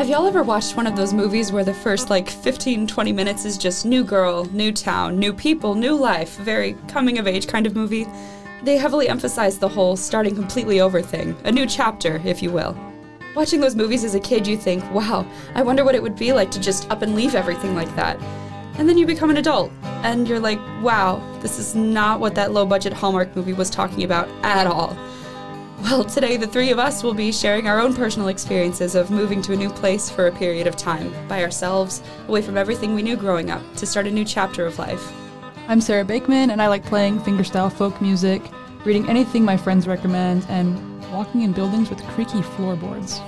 Have y'all ever watched one of those movies where the first like 15, 20 minutes is just new girl, new town, new people, new life, very coming of age kind of movie? They heavily emphasize the whole starting completely over thing, a new chapter, if you will. Watching those movies as a kid, you think, wow, I wonder what it would be like to just up and leave everything like that. And then you become an adult, and you're like, wow, this is not what that low budget Hallmark movie was talking about at all. Well, today the three of us will be sharing our own personal experiences of moving to a new place for a period of time, by ourselves, away from everything we knew growing up, to start a new chapter of life. I'm Sarah Bakeman, and I like playing fingerstyle folk music, reading anything my friends recommend, and walking in buildings with creaky floorboards.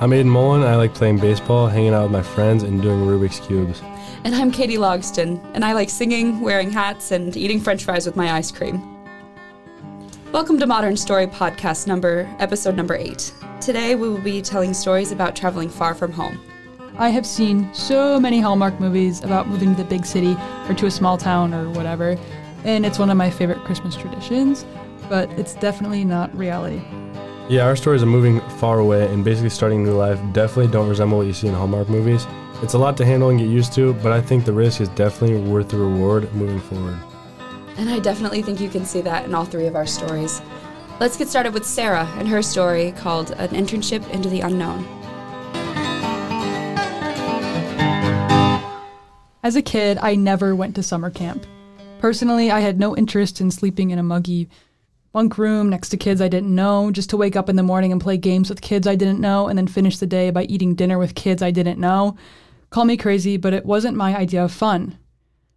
I'm Aidan Mullen. I like playing baseball, hanging out with my friends, and doing Rubik's Cubes. And I'm Cadie Logston, and I like singing, wearing hats, and eating french fries with my ice cream. Welcome to Modern Story Podcast number, episode number eight. Today we will be telling stories about traveling far from home. I have seen so many Hallmark movies about moving to the big city or to a small town or whatever, and it's one of my favorite Christmas traditions, but it's definitely not reality. Yeah, our stories of moving far away and basically starting a new life definitely don't resemble what you see in Hallmark movies. It's a lot to handle and get used to, but I think the risk is definitely worth the reward moving forward. And I definitely think you can see that in all three of our stories. Let's get started with Sarah and her story called An Internship into the Unknown. As a kid, I never went to summer camp. Personally, I had no interest in sleeping in a muggy bunk room next to kids I didn't know, just to wake up in the morning and play games with kids I didn't know, and then finish the day by eating dinner with kids I didn't know. Call me crazy, but it wasn't my idea of fun.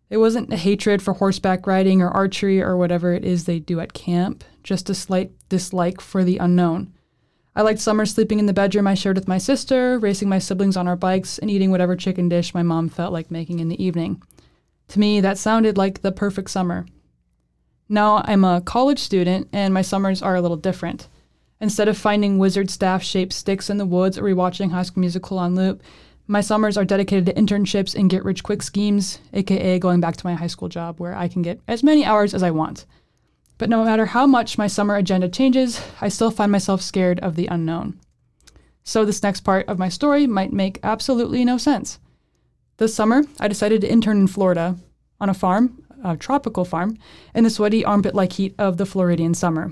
It wasn't a hatred for horseback riding or archery or whatever it is they do at camp, just a slight dislike for the unknown. I liked summer sleeping in the bedroom I shared with my sister, racing my siblings on our bikes, and eating whatever chicken dish my mom felt like making in the evening. To me, that sounded like the perfect summer. Now I'm a college student, and my summers are a little different. Instead of finding wizard staff shaped sticks in the woods or rewatching High School Musical on loop, my summers are dedicated to internships and get rich quick schemes, aka going back to my high school job where I can get as many hours as I want. But no matter how much my summer agenda changes, I still find myself scared of the unknown. So, this next part of my story might make absolutely no sense. This summer, I decided to intern in Florida on a farm, a tropical farm, in the sweaty armpit like heat of the Floridian summer.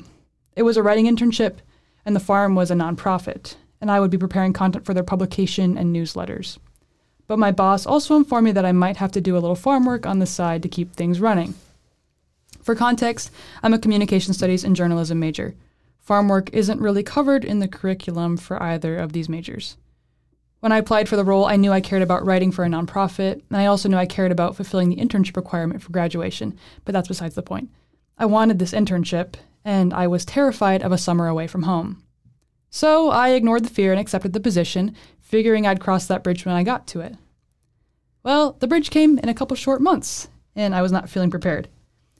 It was a writing internship, and the farm was a nonprofit, and I would be preparing content for their publication and newsletters. But my boss also informed me that I might have to do a little farm work on the side to keep things running. For context, I'm a communication studies and journalism major. Farm work isn't really covered in the curriculum for either of these majors. When I applied for the role, I knew I cared about writing for a nonprofit, and I also knew I cared about fulfilling the internship requirement for graduation, but that's besides the point. I wanted this internship, and I was terrified of a summer away from home. So I ignored the fear and accepted the position, figuring I'd cross that bridge when I got to it. Well, the bridge came in a couple short months, and I was not feeling prepared.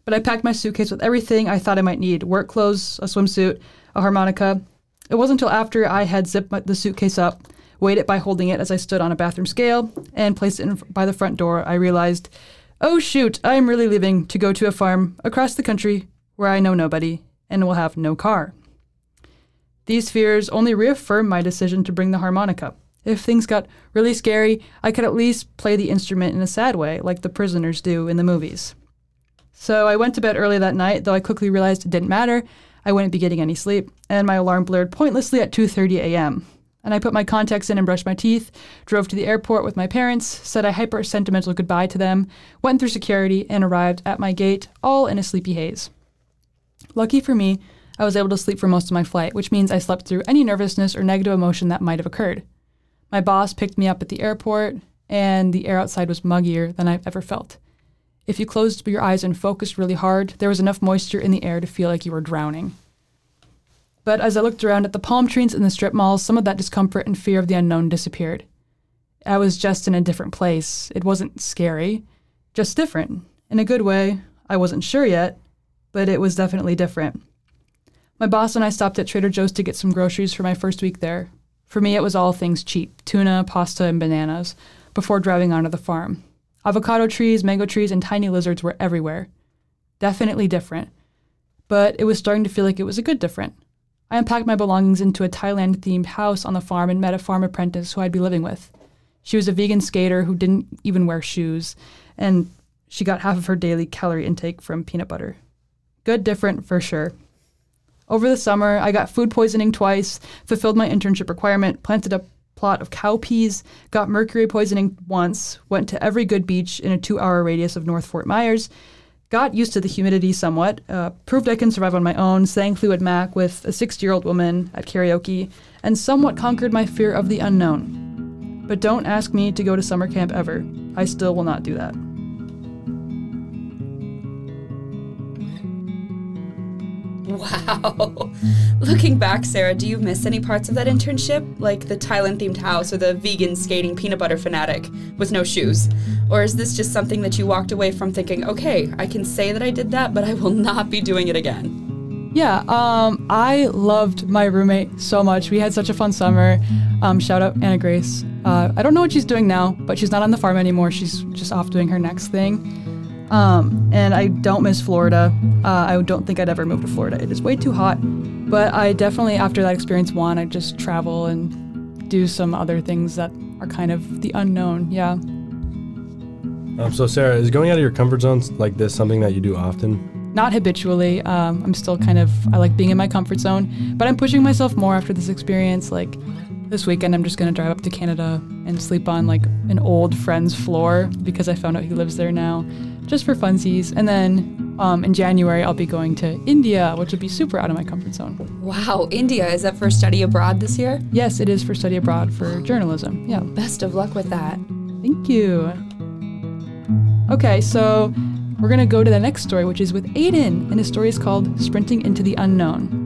But I packed my suitcase with everything I thought I might need work clothes, a swimsuit, a harmonica. It wasn't until after I had zipped the suitcase up, weighed it by holding it as I stood on a bathroom scale, and placed it in, by the front door, I realized, oh shoot, I am really leaving to go to a farm across the country where I know nobody and will have no car. These fears only reaffirmed my decision to bring the harmonica. If things got really scary, I could at least play the instrument in a sad way, like the prisoners do in the movies. So I went to bed early that night, though I quickly realized it didn't matter. I wouldn't be getting any sleep, and my alarm blared pointlessly at 2:30 a.m. And I put my contacts in and brushed my teeth, drove to the airport with my parents, said a hyper sentimental goodbye to them, went through security, and arrived at my gate, all in a sleepy haze. Lucky for me, I was able to sleep for most of my flight, which means I slept through any nervousness or negative emotion that might have occurred. My boss picked me up at the airport, and the air outside was muggier than I've ever felt. If you closed your eyes and focused really hard, there was enough moisture in the air to feel like you were drowning. But as I looked around at the palm trees in the strip malls, some of that discomfort and fear of the unknown disappeared. I was just in a different place. It wasn't scary, just different. In a good way. I wasn't sure yet, but it was definitely different. My boss and I stopped at Trader Joe's to get some groceries for my first week there. For me, it was all things cheap tuna, pasta, and bananas before driving onto the farm. Avocado trees, mango trees, and tiny lizards were everywhere. Definitely different. But it was starting to feel like it was a good different. I unpacked my belongings into a Thailand themed house on the farm and met a farm apprentice who I'd be living with. She was a vegan skater who didn't even wear shoes, and she got half of her daily calorie intake from peanut butter. Good, different, for sure. Over the summer, I got food poisoning twice, fulfilled my internship requirement, planted a plot of cowpeas, got mercury poisoning once, went to every good beach in a two hour radius of North Fort Myers, got used to the humidity somewhat, uh, proved I can survive on my own, sang Fleetwood Mac with a 60 year old woman at karaoke, and somewhat conquered my fear of the unknown. But don't ask me to go to summer camp ever. I still will not do that. Wow. Looking back, Sarah, do you miss any parts of that internship? Like the Thailand themed house or the vegan skating peanut butter fanatic with no shoes? Or is this just something that you walked away from thinking, okay, I can say that I did that, but I will not be doing it again? Yeah, um, I loved my roommate so much. We had such a fun summer. Um, shout out Anna Grace. Uh, I don't know what she's doing now, but she's not on the farm anymore. She's just off doing her next thing. Um, and I don't miss Florida. Uh, I don't think I'd ever move to Florida. It is way too hot. But I definitely, after that experience, want to just travel and do some other things that are kind of the unknown. Yeah. Um, so, Sarah, is going out of your comfort zones like this something that you do often? Not habitually. Um, I'm still kind of, I like being in my comfort zone, but I'm pushing myself more after this experience. Like this weekend, I'm just going to drive up to Canada and sleep on like an old friend's floor because I found out he lives there now just for funsies. And then um, in January, I'll be going to India, which will be super out of my comfort zone. Wow, India. Is that for study abroad this year? Yes, it is for study abroad for journalism. Yeah. Best of luck with that. Thank you. Okay, so we're going to go to the next story, which is with Aidan, and his story is called Sprinting into the Unknown.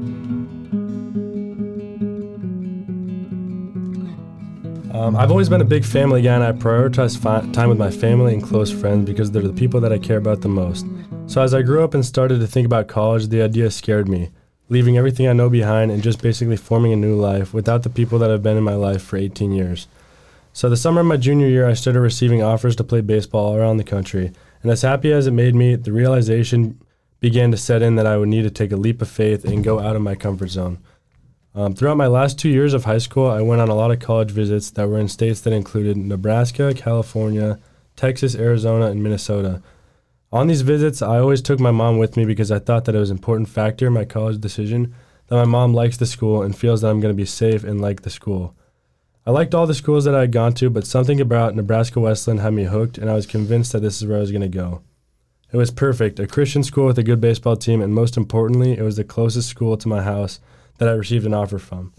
Um, I've always been a big family guy, and I prioritize fi- time with my family and close friends because they're the people that I care about the most. So as I grew up and started to think about college, the idea scared me, leaving everything I know behind and just basically forming a new life without the people that have been in my life for 18 years. So the summer of my junior year, I started receiving offers to play baseball all around the country, and as happy as it made me, the realization began to set in that I would need to take a leap of faith and go out of my comfort zone. Um, throughout my last two years of high school, I went on a lot of college visits that were in states that included Nebraska, California, Texas, Arizona, and Minnesota. On these visits, I always took my mom with me because I thought that it was an important factor in my college decision that my mom likes the school and feels that I'm going to be safe and like the school. I liked all the schools that I had gone to, but something about Nebraska Wesleyan had me hooked, and I was convinced that this is where I was going to go. It was perfect a Christian school with a good baseball team, and most importantly, it was the closest school to my house that I received an offer from.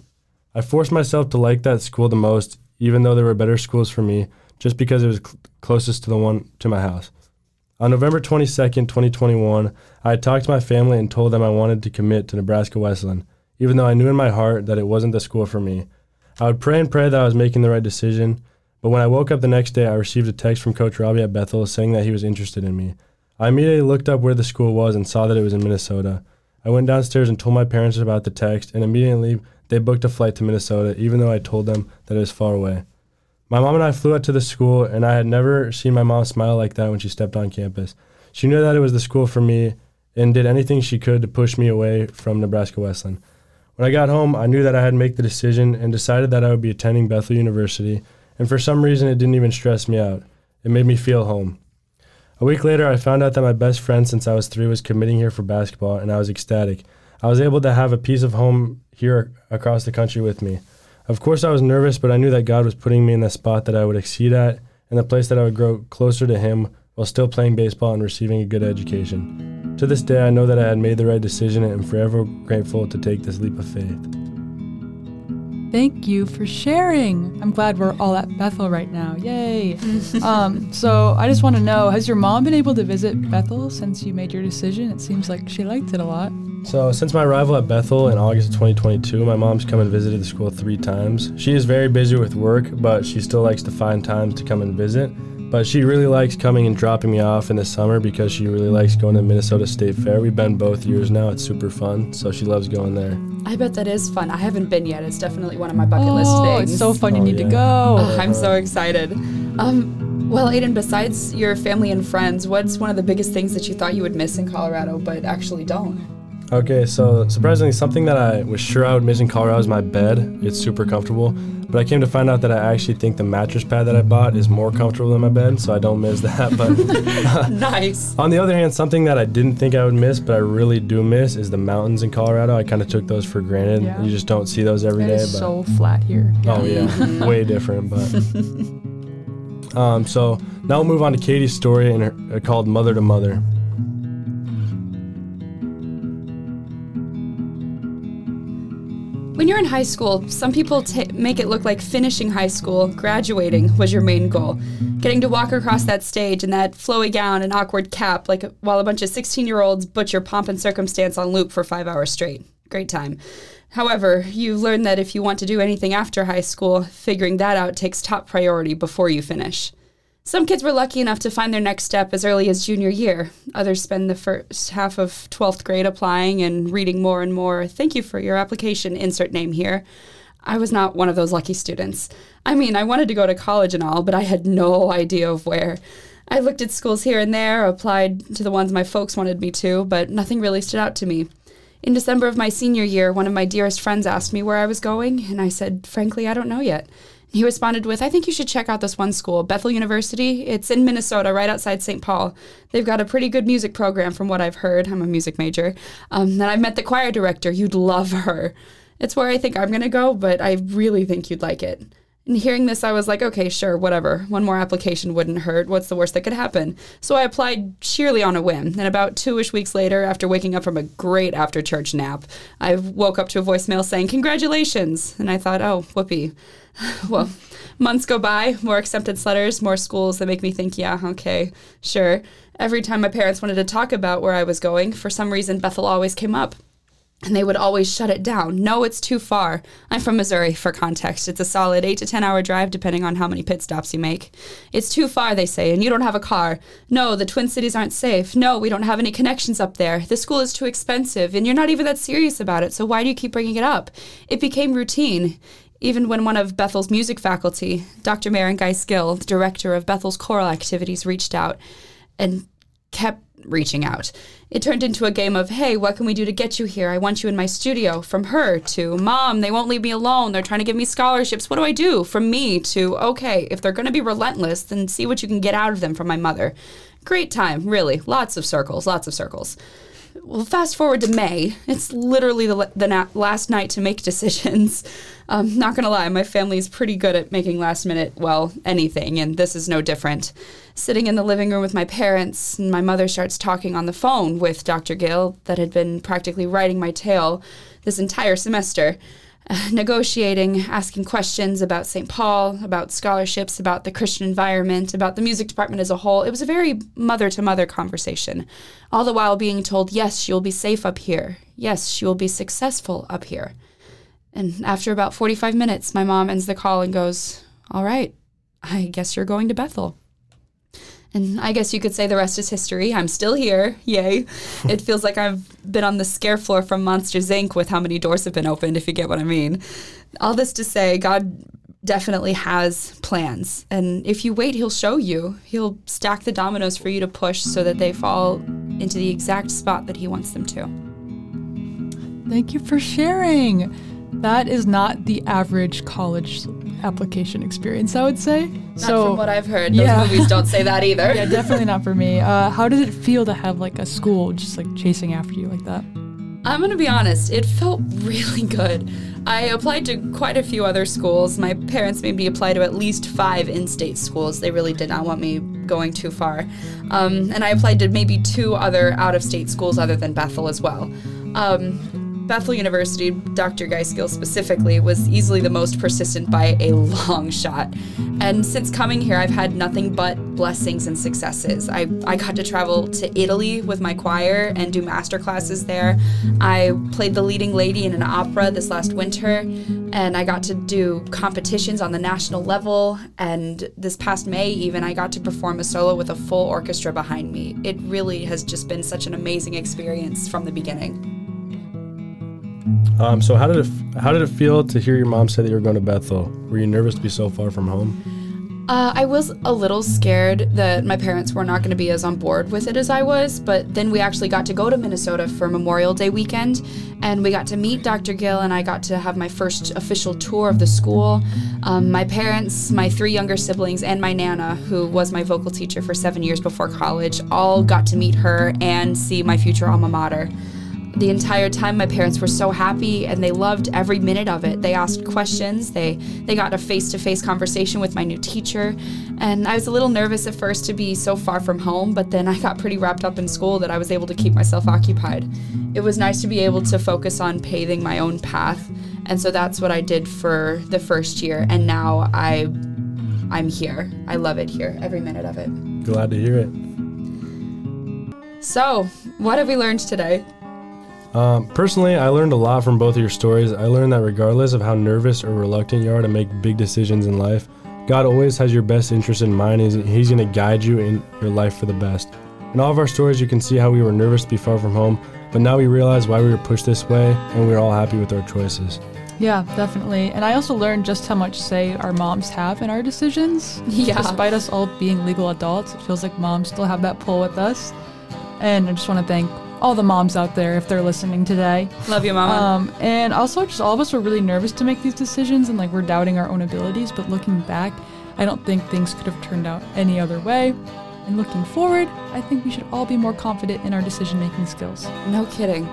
I forced myself to like that school the most, even though there were better schools for me, just because it was cl- closest to the one to my house. On November 22nd, 2021, I talked to my family and told them I wanted to commit to Nebraska Wesleyan, even though I knew in my heart that it wasn't the school for me. I would pray and pray that I was making the right decision, but when I woke up the next day, I received a text from Coach Robbie at Bethel saying that he was interested in me. I immediately looked up where the school was and saw that it was in Minnesota. I went downstairs and told my parents about the text, and immediately they booked a flight to Minnesota, even though I told them that it was far away. My mom and I flew out to the school, and I had never seen my mom smile like that when she stepped on campus. She knew that it was the school for me and did anything she could to push me away from Nebraska Wesleyan. When I got home, I knew that I had to make the decision and decided that I would be attending Bethel University, and for some reason, it didn't even stress me out. It made me feel home. A week later, I found out that my best friend since I was three was committing here for basketball, and I was ecstatic. I was able to have a piece of home here across the country with me. Of course, I was nervous, but I knew that God was putting me in the spot that I would exceed at and the place that I would grow closer to Him while still playing baseball and receiving a good education. To this day, I know that I had made the right decision and am forever grateful to take this leap of faith. Thank you for sharing. I'm glad we're all at Bethel right now. Yay. um, so I just want to know has your mom been able to visit Bethel since you made your decision? It seems like she liked it a lot. So, since my arrival at Bethel in August of 2022, my mom's come and visited the school three times. She is very busy with work, but she still likes to find times to come and visit. But she really likes coming and dropping me off in the summer because she really likes going to Minnesota State Fair. We've been both years now. It's super fun, so she loves going there. I bet that is fun. I haven't been yet. It's definitely one of my bucket list Oh, things. it's so fun. You Oh, need yeah. to go. Oh, I'm so excited. Um, well, Aidan, besides your family and friends, what's one of the biggest things that you thought you would miss in Colorado but actually don't? Okay, so surprisingly, something that I was sure I would miss in Colorado is my bed. It's super comfortable, but I came to find out that I actually think the mattress pad that I bought is more comfortable than my bed, so I don't miss that. But nice. on the other hand, something that I didn't think I would miss, but I really do miss, is the mountains in Colorado. I kind of took those for granted. Yeah. You just don't see those every It day. but so flat here. Oh yeah, way different. But um, so now we'll move on to Cadie's story and her, uh, called "Mother to Mother." When you're in high school, some people ta make it look like finishing high school, graduating, was your main goal. Getting to walk across that stage in that flowy gown and awkward cap, like while a bunch of 16 year olds butcher pomp and circumstance on loop for five hours straight. Great time. However, you learn that if you want to do anything after high school, figuring that out takes top priority before you finish. Some kids were lucky enough to find their next step as early as junior year. Others spend the first half of 12th grade applying and reading more and more. Thank you for your application, insert name here. I was not one of those lucky students. I mean, I wanted to go to college and all, but I had no idea of where. I looked at schools here and there, applied to the ones my folks wanted me to, but nothing really stood out to me. In December of my senior year, one of my dearest friends asked me where I was going, and I said, frankly, I don't know yet. He responded with, I think you should check out this one school, Bethel University. It's in Minnesota, right outside St. Paul. They've got a pretty good music program from what I've heard. I'm a music major. Um, and I've met the choir director. You'd love her. It's where I think I'm going to go, but I really think you'd like it. And hearing this, I was like, okay, sure, whatever. One more application wouldn't hurt. What's the worst that could happen? So I applied sheerly on a whim. And about two ish weeks later, after waking up from a great after church nap, I woke up to a voicemail saying, Congratulations. And I thought, oh, whoopee. well, months go by, more acceptance letters, more schools that make me think, yeah, okay, sure. Every time my parents wanted to talk about where I was going, for some reason, Bethel always came up. And they would always shut it down. No, it's too far. I'm from Missouri, for context. It's a solid 8 to 10 hour drive, depending on how many pit stops you make. It's too far, they say, and you don't have a car. No, the Twin Cities aren't safe. No, we don't have any connections up there. The school is too expensive, and you're not even that serious about it, so why do you keep bringing it up? It became routine. Even when one of Bethel's music faculty, Dr. Maren Guy Skill, the director of Bethel's choral activities, reached out and kept reaching out. It turned into a game of, hey, what can we do to get you here? I want you in my studio. From her to, mom, they won't leave me alone. They're trying to give me scholarships. What do I do? From me to, okay, if they're going to be relentless, then see what you can get out of them from my mother. Great time, really. Lots of circles, lots of circles. Well, fast forward to May. It's literally the, the na- last night to make decisions. Um, not gonna lie, my family is pretty good at making last minute, well, anything, and this is no different. Sitting in the living room with my parents, and my mother starts talking on the phone with Dr. Gill, that had been practically writing my tale this entire semester. Negotiating, asking questions about St. Paul, about scholarships, about the Christian environment, about the music department as a whole. It was a very mother to mother conversation, all the while being told, yes, she will be safe up here. Yes, she will be successful up here. And after about 45 minutes, my mom ends the call and goes, All right, I guess you're going to Bethel. And I guess you could say the rest is history. I'm still here. Yay. it feels like I've been on the scare floor from Monsters Inc. with how many doors have been opened, if you get what I mean. All this to say, God definitely has plans. And if you wait, He'll show you. He'll stack the dominoes for you to push so that they fall into the exact spot that He wants them to. Thank you for sharing. That is not the average college application experience, I would say. Not so, from what I've heard. Those yeah. movies don't say that either. yeah, definitely not for me. Uh, how does it feel to have like a school just like chasing after you like that? I'm gonna be honest, it felt really good. I applied to quite a few other schools. My parents made me apply to at least five in state schools. They really did not want me going too far. Um, and I applied to maybe two other out of state schools other than Bethel as well. Um, Bethel University, Dr. Geiskill specifically, was easily the most persistent by a long shot. And since coming here, I've had nothing but blessings and successes. I, I got to travel to Italy with my choir and do master classes there. I played the leading lady in an opera this last winter, and I got to do competitions on the national level. And this past May, even, I got to perform a solo with a full orchestra behind me. It really has just been such an amazing experience from the beginning. Um, so how did it how did it feel to hear your mom say that you were going to Bethel? Were you nervous to be so far from home? Uh, I was a little scared that my parents were not going to be as on board with it as I was, but then we actually got to go to Minnesota for Memorial Day weekend, and we got to meet Dr. Gill, and I got to have my first official tour of the school. Um, my parents, my three younger siblings, and my Nana, who was my vocal teacher for seven years before college, all got to meet her and see my future alma mater the entire time my parents were so happy and they loved every minute of it. They asked questions. They they got a face-to-face conversation with my new teacher. And i was a little nervous at first to be so far from home but then i got pretty wrapped up in school that i was able to keep myself occupied. It was nice to be able to focus on paving my own path. And so that's what i did for the first year. And now i i'm here. I love it here every minute of it. Glad to hear it. so what have we learned today Um, personally, I learned a lot from both of your stories. I learned that regardless of how nervous or reluctant you are to make big decisions in life, God always has your best interest in mind. He's, he's going to guide you in your life for the best. In all of our stories, you can see how we were nervous to be far from home, but now we realize why we were pushed this way, and we're all happy with our choices. Yeah, definitely. And I also learned just how much say our moms have in our decisions. Yeah. Despite us all being legal adults, it feels like moms still have that pull with us. And I just want to thank all the moms out there if they're listening today. love you mama Um, and also, just all of us were really nervous to make these decisions and like we're doubting our own abilities. But looking back, I don't think things could have turned out any other way. And looking forward, I think we should all be more confident in our decision making skills. No kidding.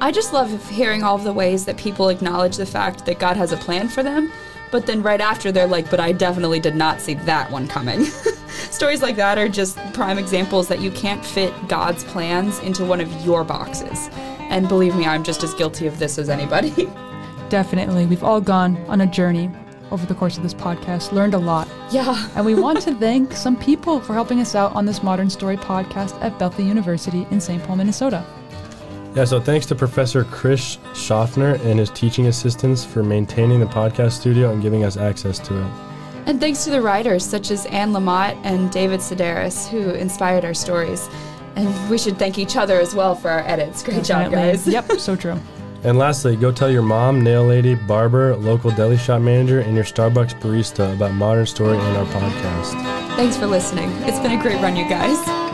I just love hearing all of the ways that people acknowledge the fact that God has a plan for them, but then right after they're like, but I definitely did not see that one coming. Stories like that are just prime examples that you can't fit God's plans into one of your boxes. And believe me, I'm just as guilty of this as anybody. Definitely, we've all gone on a journey over the course of this podcast, learned a lot. yeah. And we want to thank some people for helping us out on this Modern Story podcast at Bethel University in St. Paul, Minnesota. Yeah, so thanks to Professor Chris Schaffner and his teaching assistants for maintaining the podcast studio and giving us access to it. And thanks to the writers such as Anne Lamott and David Sedaris who inspired our stories. And we should thank each other as well for our edits. Great job, guys. Yep, so true. And lastly, go tell your mom, nail lady, barber, local deli shop manager, and your Starbucks barista about Modern Story and our podcast. Thanks for listening. It's been a great run, you guys.